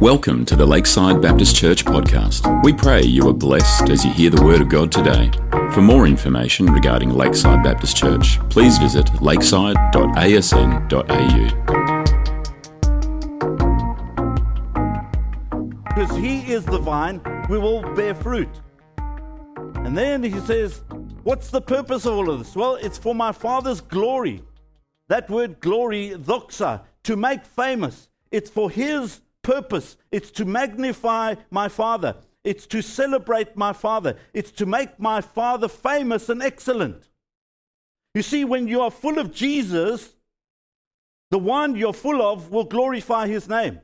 Welcome to the Lakeside Baptist Church podcast. We pray you are blessed as you hear the Word of God today. For more information regarding Lakeside Baptist Church, please visit lakeside.asn.au. because he is the vine, we will bear fruit. And then he says, What's the purpose of all of this? Well, it's for my Father's glory. That word glory, doxa, to make famous. It's for his purpose. It's to magnify my Father. It's to celebrate my Father. It's to make my Father famous and excellent. You see, when you are full of Jesus, the one you're full of will glorify his name.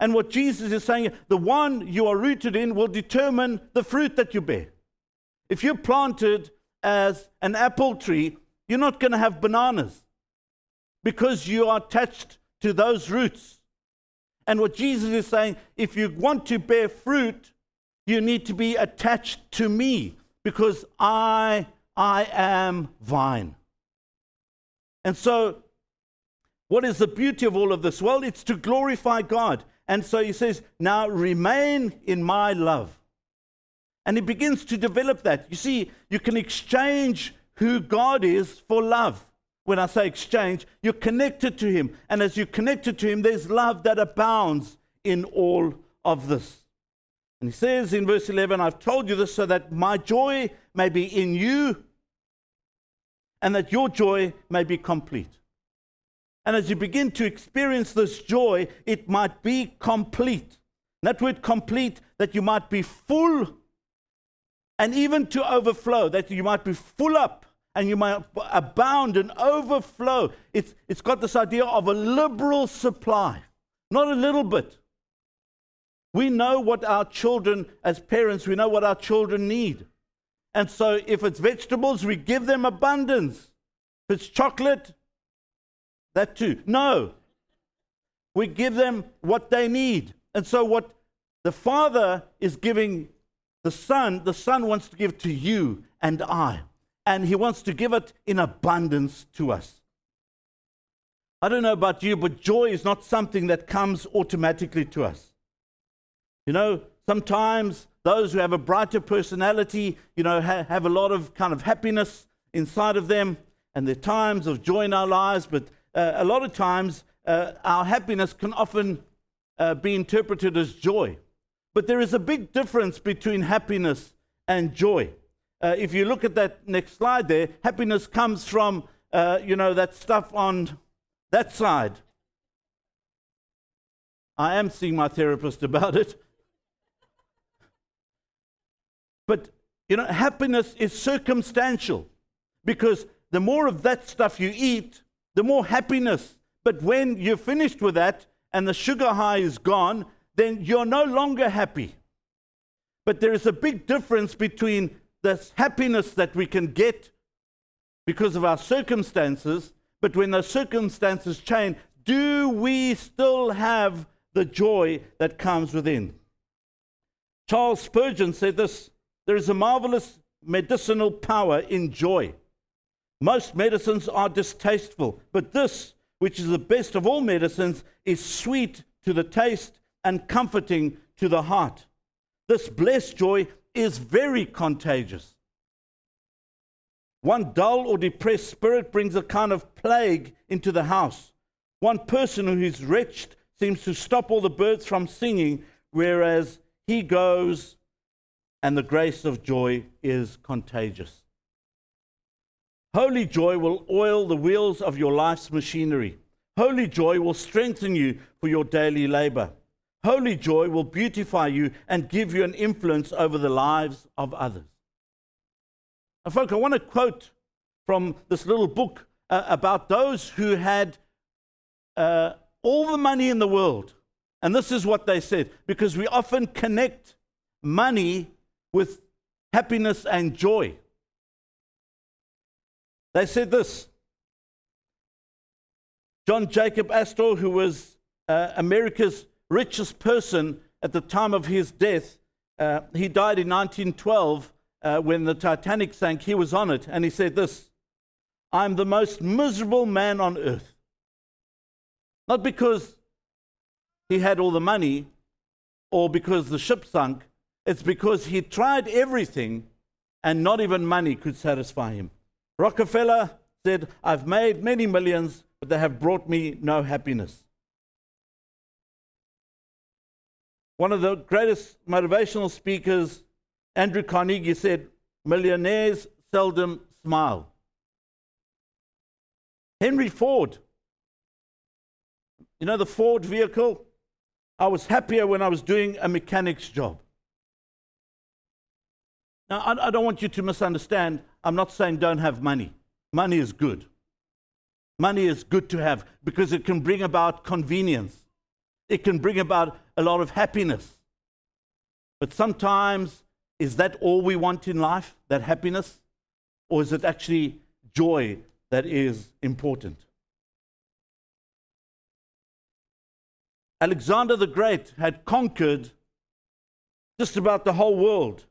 And what Jesus is saying, the one you are rooted in will determine the fruit that you bear. If you're planted as an apple tree, you're not going to have bananas because you are attached to those roots. And what Jesus is saying, if you want to bear fruit, you need to be attached to me because I I am vine. And so what is the beauty of all of this? Well, it's to glorify God. And so he says, Now remain in my love. And he begins to develop that. You see, you can exchange who God is for love. When I say exchange, you're connected to him. And as you're connected to him, there's love that abounds in all of this. And he says in verse 11, I've told you this so that my joy may be in you and that your joy may be complete. And as you begin to experience this joy, it might be complete. That word complete, that you might be full and even to overflow, that you might be full up and you might abound and overflow. It's, it's got this idea of a liberal supply, not a little bit. We know what our children, as parents, we know what our children need. And so if it's vegetables, we give them abundance. If it's chocolate, that too. No. We give them what they need. And so, what the Father is giving the Son, the Son wants to give to you and I. And He wants to give it in abundance to us. I don't know about you, but joy is not something that comes automatically to us. You know, sometimes those who have a brighter personality, you know, ha- have a lot of kind of happiness inside of them, and there are times of joy in our lives, but uh, a lot of times uh, our happiness can often uh, be interpreted as joy. But there is a big difference between happiness and joy. Uh, if you look at that next slide there, happiness comes from, uh, you know, that stuff on that side. I am seeing my therapist about it. But, you know, happiness is circumstantial because the more of that stuff you eat, the more happiness. But when you're finished with that and the sugar high is gone, then you're no longer happy. But there is a big difference between the happiness that we can get because of our circumstances, but when those circumstances change, do we still have the joy that comes within? Charles Spurgeon said this there is a marvelous medicinal power in joy. Most medicines are distasteful, but this, which is the best of all medicines, is sweet to the taste and comforting to the heart. This blessed joy is very contagious. One dull or depressed spirit brings a kind of plague into the house. One person who is wretched seems to stop all the birds from singing, whereas he goes and the grace of joy is contagious. Holy joy will oil the wheels of your life's machinery. Holy joy will strengthen you for your daily labor. Holy joy will beautify you and give you an influence over the lives of others. And, folks, I want to quote from this little book uh, about those who had uh, all the money in the world. And this is what they said because we often connect money with happiness and joy. They said this John Jacob Astor, who was uh, America's richest person at the time of his death, uh, he died in 1912 uh, when the Titanic sank. He was on it, and he said this I'm the most miserable man on earth. Not because he had all the money, or because the ship sunk. It's because he tried everything and not even money could satisfy him. Rockefeller said, I've made many millions, but they have brought me no happiness. One of the greatest motivational speakers, Andrew Carnegie, said, Millionaires seldom smile. Henry Ford, you know the Ford vehicle? I was happier when I was doing a mechanic's job. Now, I, don't want you to misunderstand. I'm not saying don't have money. Money is good. Money is good to have because it can bring about convenience, it can bring about a lot of happiness. But sometimes, is that all we want in life, that happiness? Or is it actually joy that is important? Alexander the Great had conquered just about the whole world.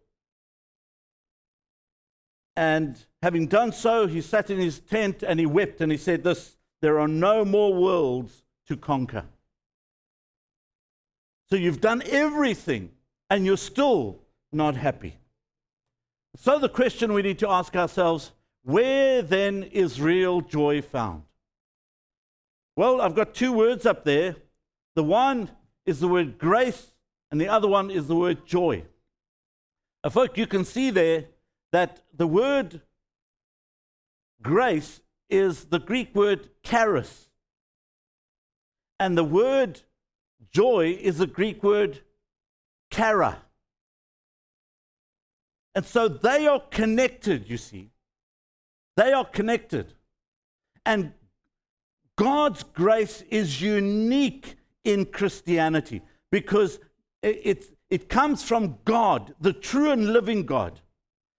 And having done so, he sat in his tent and he wept and he said, This, there are no more worlds to conquer. So you've done everything and you're still not happy. So the question we need to ask ourselves where then is real joy found? Well, I've got two words up there. The one is the word grace, and the other one is the word joy. Uh, folk, you can see there that the word grace is the Greek word charis. And the word joy is the Greek word chara. And so they are connected, you see. They are connected. And God's grace is unique in Christianity because it, it comes from God, the true and living God.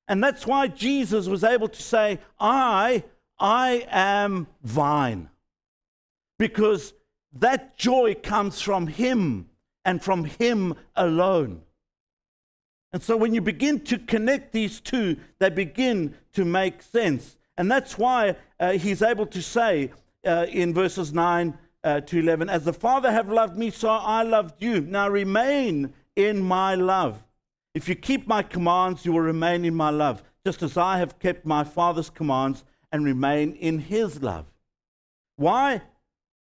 And that's why Jesus was able to say, I, I am vine. Because that joy comes from Him and from Him alone. And so when you begin to connect these two, they begin to make sense. And that's why uh, he's able to say uh, in verses 9 uh, to 11, As the Father have loved me, so I loved you. Now remain in my love. If you keep my commands, you will remain in my love, just as I have kept my Father's commands and remain in his love. Why?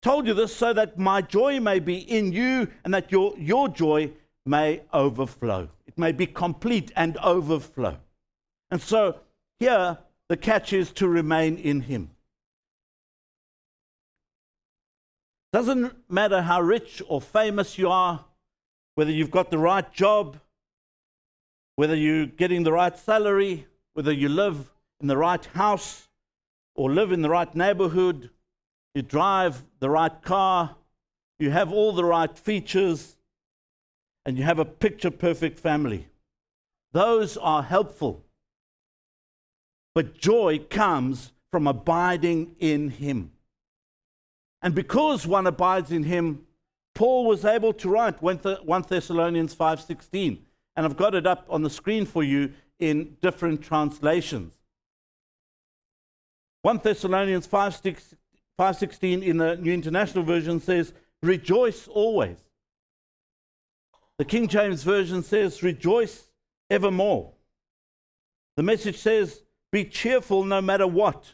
Told you this so that my joy may be in you and that your, your joy may overflow. It may be complete and overflow. And so here, the catch is to remain in Him. Doesn't matter how rich or famous you are, whether you've got the right job, whether you're getting the right salary, whether you live in the right house or live in the right neighborhood, you drive the right car, you have all the right features, and you have a picture perfect family. Those are helpful. But joy comes from abiding in Him. And because one abides in Him, Paul was able to write 1 Thessalonians 5:16, and I've got it up on the screen for you in different translations. 1 Thessalonians 5:16 in the New International Version says, "Rejoice always." The King James Version says, Rejoice evermore. The message says, Be cheerful no matter what.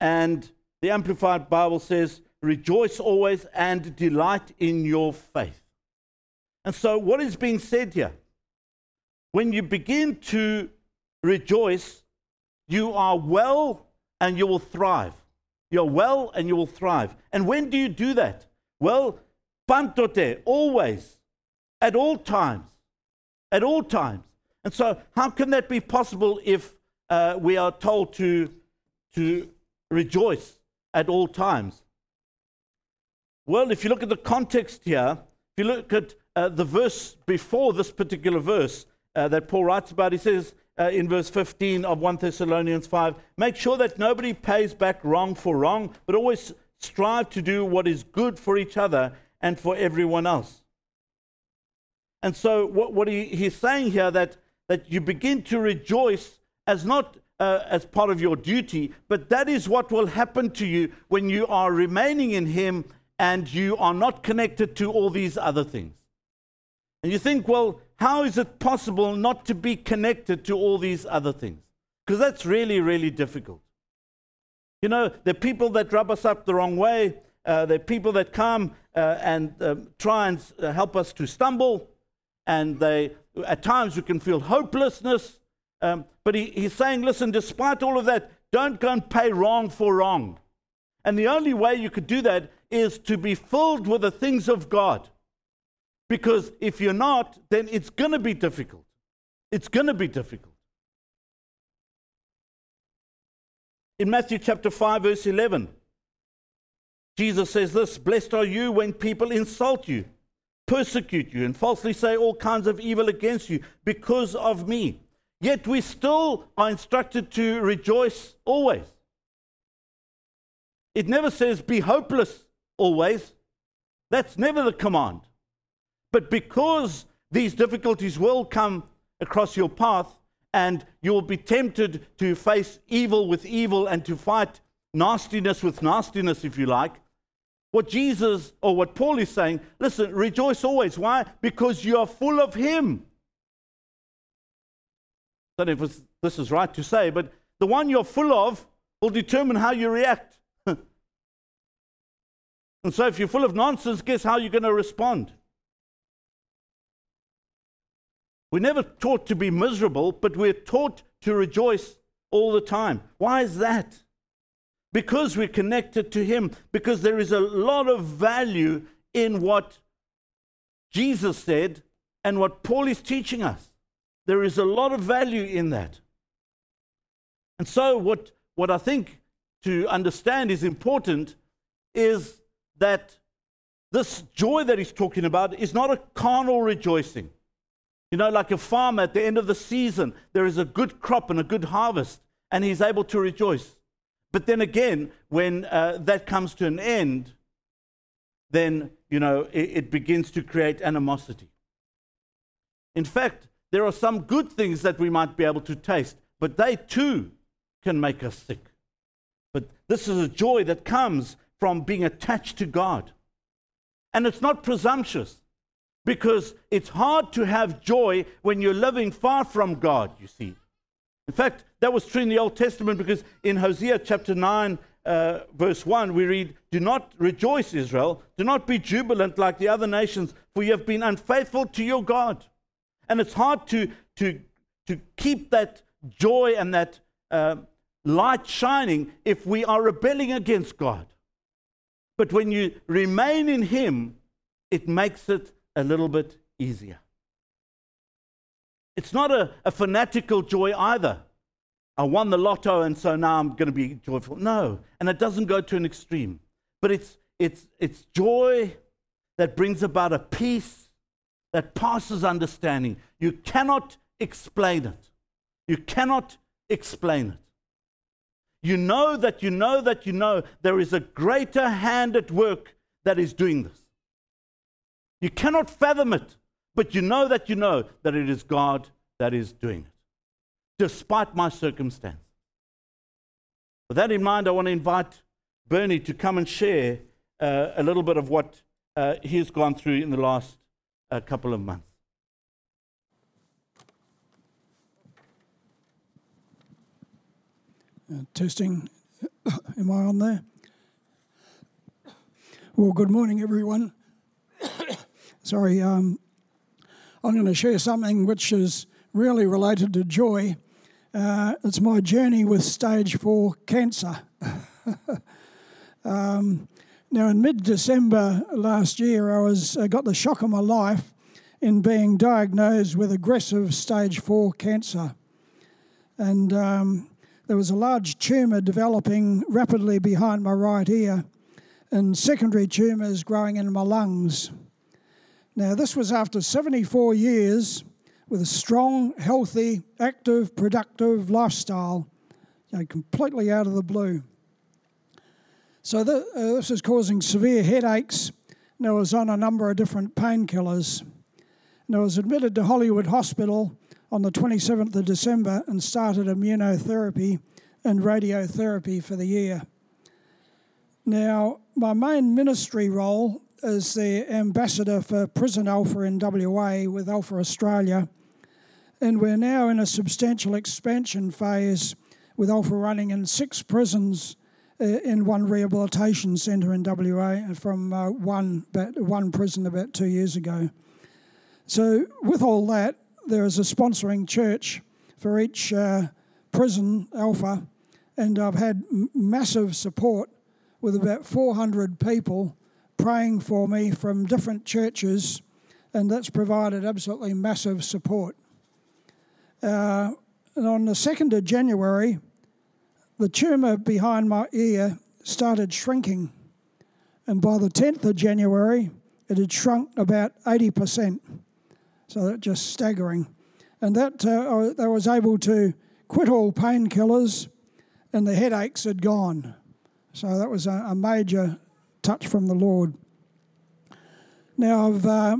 And the Amplified Bible says, Rejoice always and delight in your faith. And so, what is being said here? When you begin to rejoice, you are well and you will thrive. You're well and you will thrive. And when do you do that? Well, pantote, always at all times. At all times. And so, how can that be possible if uh, we are told to, to rejoice at all times? Well, if you look at the context here, if you look at uh, the verse before this particular verse uh, that Paul writes about, he says uh, in verse 15 of 1 Thessalonians 5 make sure that nobody pays back wrong for wrong, but always strive to do what is good for each other and for everyone else. And so, what, what he, he's saying here that, that you begin to rejoice as not uh, as part of your duty, but that is what will happen to you when you are remaining in Him and you are not connected to all these other things. And you think, well, how is it possible not to be connected to all these other things? Because that's really, really difficult. You know, are people that rub us up the wrong way. Uh, are people that come uh, and uh, try and uh, help us to stumble. And they, at times, we can feel hopelessness. Um, but he, he's saying, listen, despite all of that, don't go and pay wrong for wrong. And the only way you could do that is to be filled with the things of God. Because if you're not, then it's going to be difficult. It's going to be difficult. In Matthew chapter 5, verse 11, Jesus says this Blessed are you when people insult you, persecute you, and falsely say all kinds of evil against you because of me. Yet we still are instructed to rejoice always. It never says be hopeless always. That's never the command. But because these difficulties will come across your path and you'll be tempted to face evil with evil and to fight nastiness with nastiness, if you like, what Jesus or what Paul is saying, listen, rejoice always. Why? Because you are full of Him. I don't know if this is right to say, but the one you're full of will determine how you react. and so if you're full of nonsense, guess how you're going to respond? We're never taught to be miserable, but we're taught to rejoice all the time. Why is that? Because we're connected to Him, because there is a lot of value in what Jesus said and what Paul is teaching us. There is a lot of value in that. And so, what, what I think to understand is important is that this joy that he's talking about is not a carnal rejoicing. You know, like a farmer at the end of the season, there is a good crop and a good harvest, and he's able to rejoice. But then again, when uh, that comes to an end, then, you know, it, it begins to create animosity. In fact, there are some good things that we might be able to taste, but they too can make us sick. But this is a joy that comes from being attached to God. And it's not presumptuous because it's hard to have joy when you're living far from God, you see. In fact, that was true in the Old Testament because in Hosea chapter 9, uh, verse 1, we read, Do not rejoice, Israel. Do not be jubilant like the other nations, for you have been unfaithful to your God. And it's hard to, to, to keep that joy and that uh, light shining if we are rebelling against God. But when you remain in Him, it makes it a little bit easier. It's not a, a fanatical joy either. I won the lotto and so now I'm going to be joyful. No, and it doesn't go to an extreme. But it's, it's, it's joy that brings about a peace that passes understanding. You cannot explain it. You cannot explain it. You know that you know that you know there is a greater hand at work that is doing this. You cannot fathom it, but you know that you know that it is God that is doing it, despite my circumstance. With that in mind, I want to invite Bernie to come and share uh, a little bit of what uh, he's gone through in the last uh, couple of months. Uh, testing. Am I on there? Well, good morning, everyone. Sorry, um, I'm going to share something which is really related to joy. Uh, it's my journey with stage four cancer. um, now, in mid December last year, I was I got the shock of my life in being diagnosed with aggressive stage four cancer. And um, there was a large tumour developing rapidly behind my right ear, and secondary tumours growing in my lungs. Now, this was after 74 years with a strong, healthy, active, productive lifestyle, you know, completely out of the blue. So, uh, this was causing severe headaches. And I was on a number of different painkillers. And I was admitted to Hollywood Hospital on the 27th of December and started immunotherapy and radiotherapy for the year. Now, my main ministry role as the ambassador for Prison Alpha in WA with Alpha Australia, and we're now in a substantial expansion phase with Alpha running in six prisons uh, in one rehabilitation centre in WA from uh, one, one prison about two years ago. So, with all that, there is a sponsoring church for each uh, prison, Alpha, and I've had m- massive support with about 400 people praying for me from different churches, and that's provided absolutely massive support. Uh, and on the 2nd of January, the tumour behind my ear started shrinking, and by the 10th of January, it had shrunk about 80%. So that's just staggering. And that uh, I was able to quit all painkillers, and the headaches had gone. So that was a, a major touch from the Lord. Now, I've uh,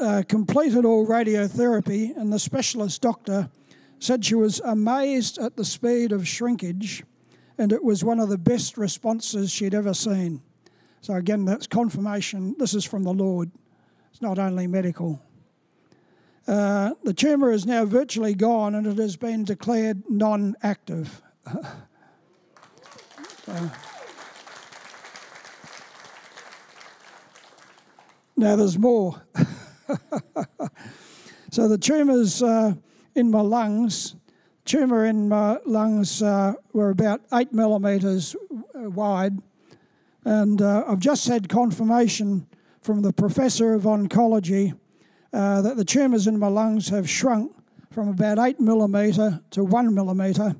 uh, completed all radiotherapy, and the specialist doctor said she was amazed at the speed of shrinkage, and it was one of the best responses she'd ever seen. So, again, that's confirmation this is from the Lord, it's not only medical. Uh, the tumour is now virtually gone and it has been declared non active. now there's more. so the tumours uh, in my lungs, tumour in my lungs uh, were about eight millimetres wide, and uh, I've just had confirmation from the professor of oncology uh, that the tumours in my lungs have shrunk from about 8 millimetre to 1 millimetre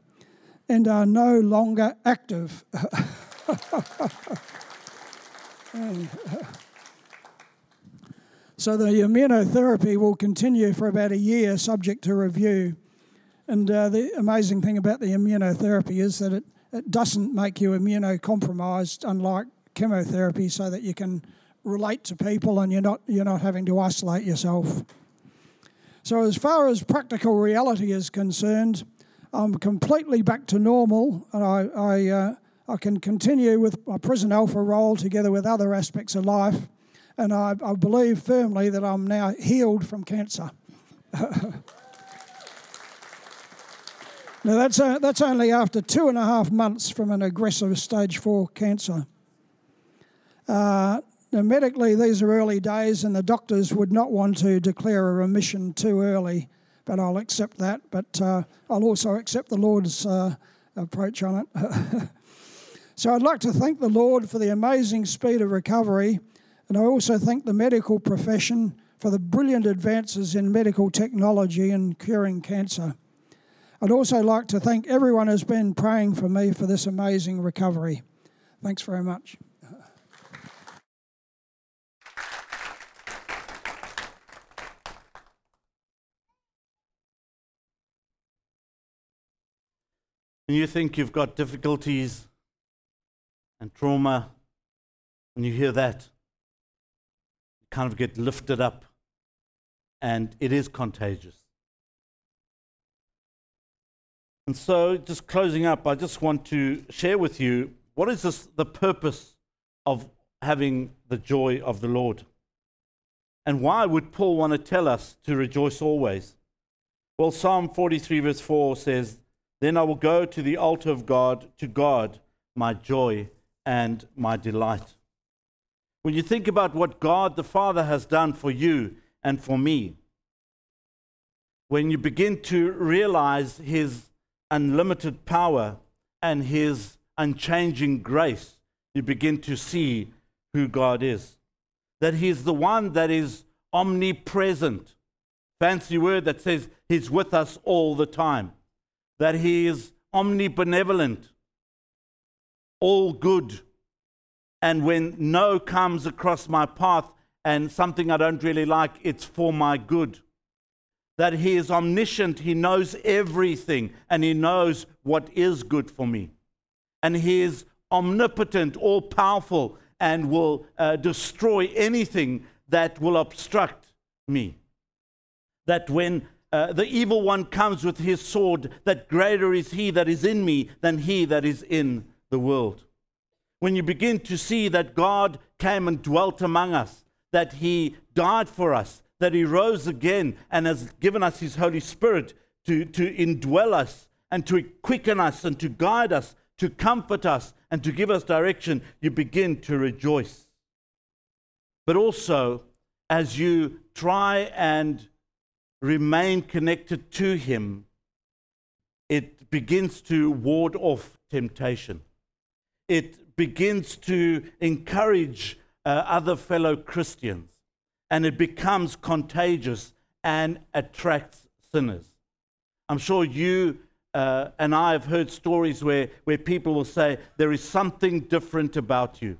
and are no longer active. so the immunotherapy will continue for about a year, subject to review. And uh, the amazing thing about the immunotherapy is that it, it doesn't make you immunocompromised, unlike chemotherapy, so that you can relate to people and you're not, you're not having to isolate yourself. So, as far as practical reality is concerned, I'm completely back to normal and I, I, uh, I can continue with my prison alpha role together with other aspects of life. And I, I believe firmly that I'm now healed from cancer. Now, that's, uh, that's only after two and a half months from an aggressive stage four cancer. Uh, now, medically, these are early days, and the doctors would not want to declare a remission too early, but I'll accept that. But uh, I'll also accept the Lord's uh, approach on it. so I'd like to thank the Lord for the amazing speed of recovery, and I also thank the medical profession for the brilliant advances in medical technology in curing cancer. I'd also like to thank everyone who's been praying for me for this amazing recovery. Thanks very much. and you think you've got difficulties and trauma, when you hear that, kind of get lifted up, and it is contagious. And so, just closing up, I just want to share with you what is this, the purpose of having the joy of the Lord? And why would Paul want to tell us to rejoice always? Well, Psalm 43, verse 4 says, then I will go to the altar of God, to God, my joy and my delight. When you think about what God the Father has done for you and for me, when you begin to realize His unlimited power and His unchanging grace, you begin to see who God is. That He is the one that is omnipresent. Fancy word that says He's with us all the time that He is omnibenevolent, all good. And when no comes across my path and something I don't really like, it's for my good. That He is omniscient, He knows everything, and He knows what is good for me. And He is omnipotent, all powerful, and will uh, destroy anything that will obstruct me. That when uh, the evil one comes with his sword, that greater is he that is in me than he that is in the world. When you begin to see that God came and dwelt among us, that He died for us, that He rose again and has given us His Holy Spirit to, to indwell us and to quicken us and to guide us, to comfort us and to give us direction, you begin to rejoice. But also, as you try and remain connected to Him, it begins to ward off temptation. It begins to encourage uh, other fellow Christians, and it becomes contagious and attracts sinners. I'm sure you uh, and I have heard stories where, where people will say, There is something different about you.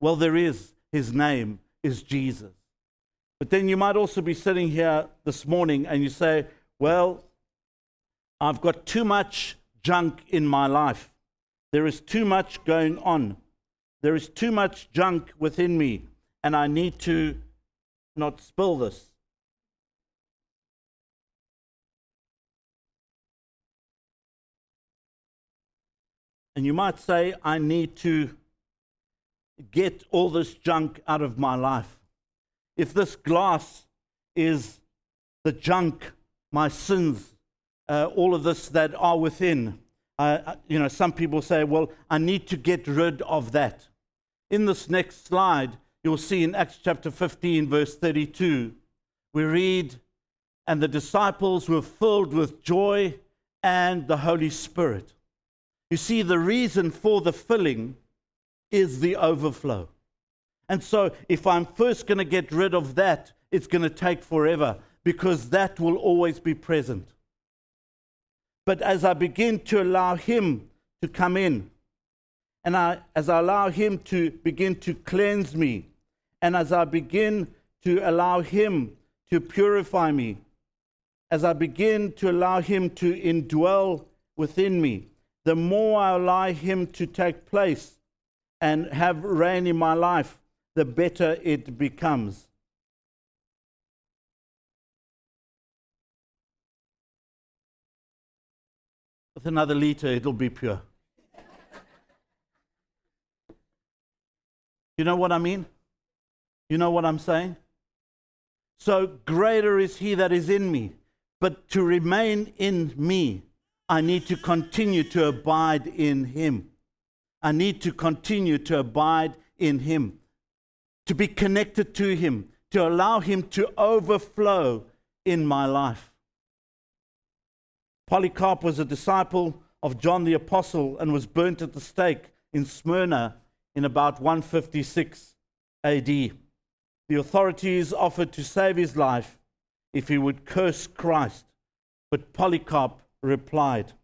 Well, there is. His name is Jesus. But then you might also be sitting here this morning and you say, Well, I've got too much junk in my life. There is too much going on. There is too much junk within me, and I need to not spill this. And you might say, I need to get all this junk out of my life. If this glass is the junk, my sins, uh, all of this that are within, uh, you know, some people say, well, I need to get rid of that. In this next slide, you'll see in Acts chapter 15, verse 32, we read, And the disciples were filled with joy and the Holy Spirit. You see, the reason for the filling is the overflow. And so, if I'm first going to get rid of that, it's going to take forever because that will always be present. But as I begin to allow Him to come in, and I, as I allow Him to begin to cleanse me, and as I begin to allow Him to purify me, as I begin to allow Him to indwell within me, the more I allow Him to take place and have reign in my life, the better it becomes. With another liter, it'll be pure. you know what I mean? You know what I'm saying? So greater is He that is in me. But to remain in me, I need to continue to abide in Him. I need to continue to abide in Him, to be connected to Him, to allow Him to overflow in my life. Polycarp was a disciple of John the Apostle and was burnt at the stake in Smyrna in about 156 AD. The authorities offered to save his life if he would curse Christ, but Polycarp replied,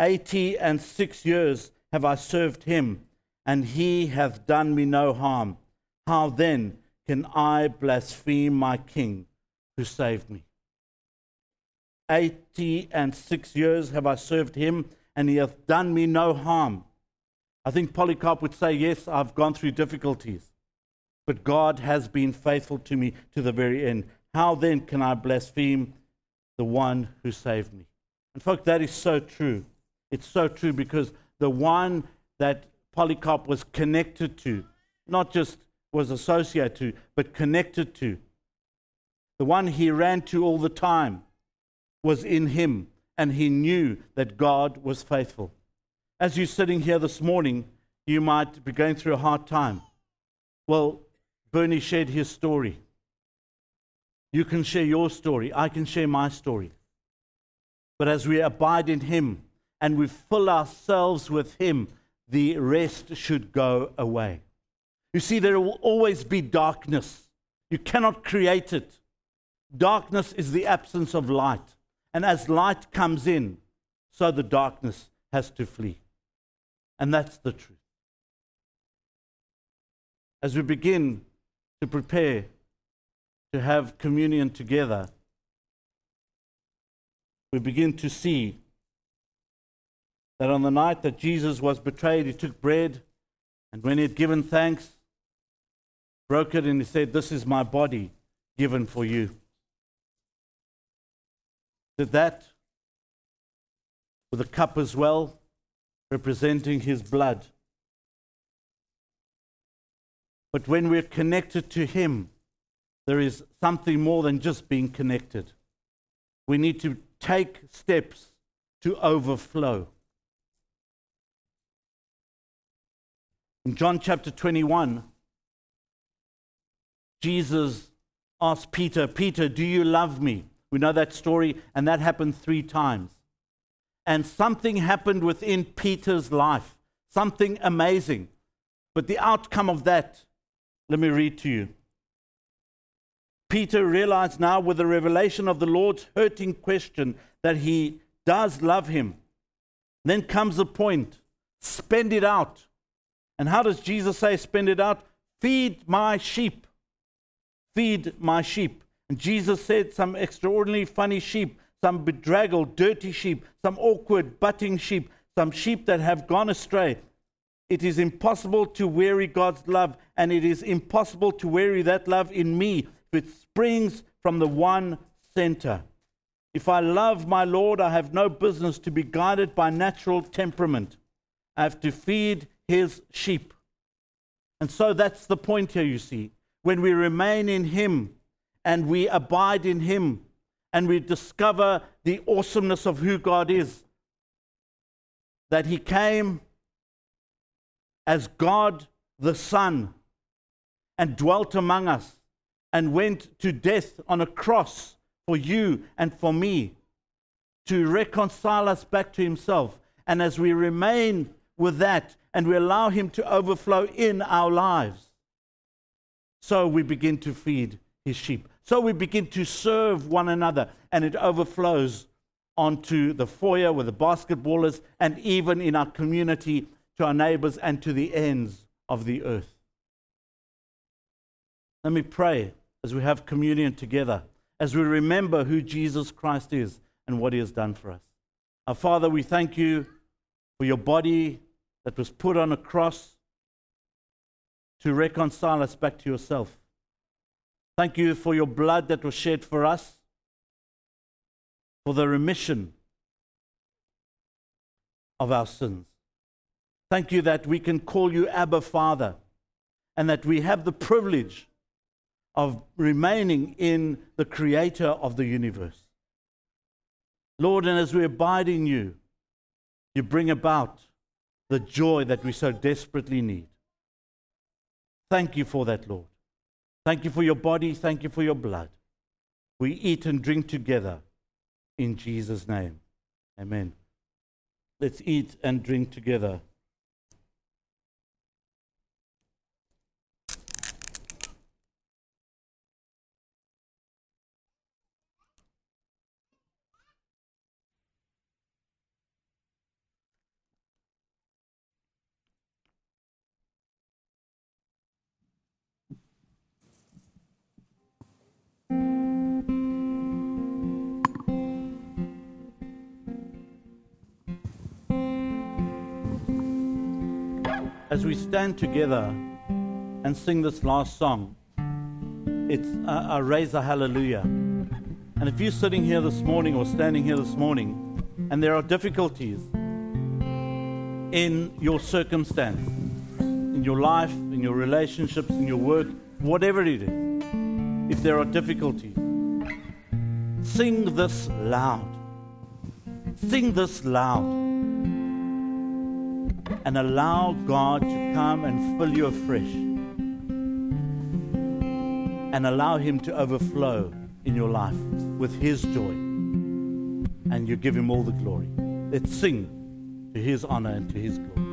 Eighty and six years have I served him, and he hath done me no harm. How then can I blaspheme my king who saved me? Eighty and six years have I served him, and he hath done me no harm. I think Polycarp would say, Yes, I've gone through difficulties, but God has been faithful to me to the very end. How then can I blaspheme the one who saved me? And, folks, that is so true. It's so true because the one that Polycarp was connected to, not just was associated to, but connected to, the one he ran to all the time, was in him, and he knew that God was faithful. As you're sitting here this morning, you might be going through a hard time. Well, Bernie shared his story. You can share your story. I can share my story. But as we abide in him and we fill ourselves with him, the rest should go away. You see, there will always be darkness. You cannot create it. Darkness is the absence of light. And as light comes in, so the darkness has to flee. And that's the truth. As we begin to prepare to have communion together, we begin to see that on the night that Jesus was betrayed, he took bread, and when he had given thanks, broke it, and he said, This is my body given for you did that with a cup as well, representing his blood. But when we're connected to Him, there is something more than just being connected. We need to take steps to overflow. In John chapter 21, Jesus asked Peter, Peter, do you love me? We know that story, and that happened three times. And something happened within Peter's life, something amazing. But the outcome of that, let me read to you. Peter realized now, with the revelation of the Lord's hurting question, that he does love him. Then comes the point spend it out. And how does Jesus say, spend it out? Feed my sheep. Feed my sheep. And Jesus said, some extraordinarily funny sheep, some bedraggled, dirty sheep, some awkward, butting sheep, some sheep that have gone astray. It is impossible to weary God's love, and it is impossible to weary that love in me if it springs from the one center. If I love my Lord, I have no business to be guided by natural temperament. I have to feed his sheep. And so that's the point here, you see. When we remain in him and we abide in him and we discover the awesomeness of who God is, that he came as God the Son and dwelt among us and went to death on a cross for you and for me to reconcile us back to himself. And as we remain with that and we allow Him to overflow in our lives. So we begin to feed His sheep. So we begin to serve one another, and it overflows onto the foyer with the basketballers and even in our community to our neighbors and to the ends of the earth. Let me pray as we have communion together, as we remember who Jesus Christ is and what he has done for us. Our Father, we thank you for your body that was put on a cross to reconcile us back to yourself. Thank you for your blood that was shed for us, for the remission of our sins. Thank you that we can call you Abba Father and that we have the privilege of remaining in the Creator of the universe. Lord, and as we abide in you, you bring about the joy that we so desperately need. Thank you for that, Lord. Thank you for your body. Thank you for your blood. We eat and drink together in Jesus' name. Amen. Let's eat and drink together. As we stand together and sing this last song, it's a, a raise a hallelujah. And if you're sitting here this morning or standing here this morning and there are difficulties in your circumstance, in your life, in your relationships, in your work, whatever it is, if there are difficulties, sing this loud. Sing this loud and allow God to come and fill you afresh. And allow Him to overflow in your life with His joy. And you give Him all the glory. Let's sing to His honor and to His glory.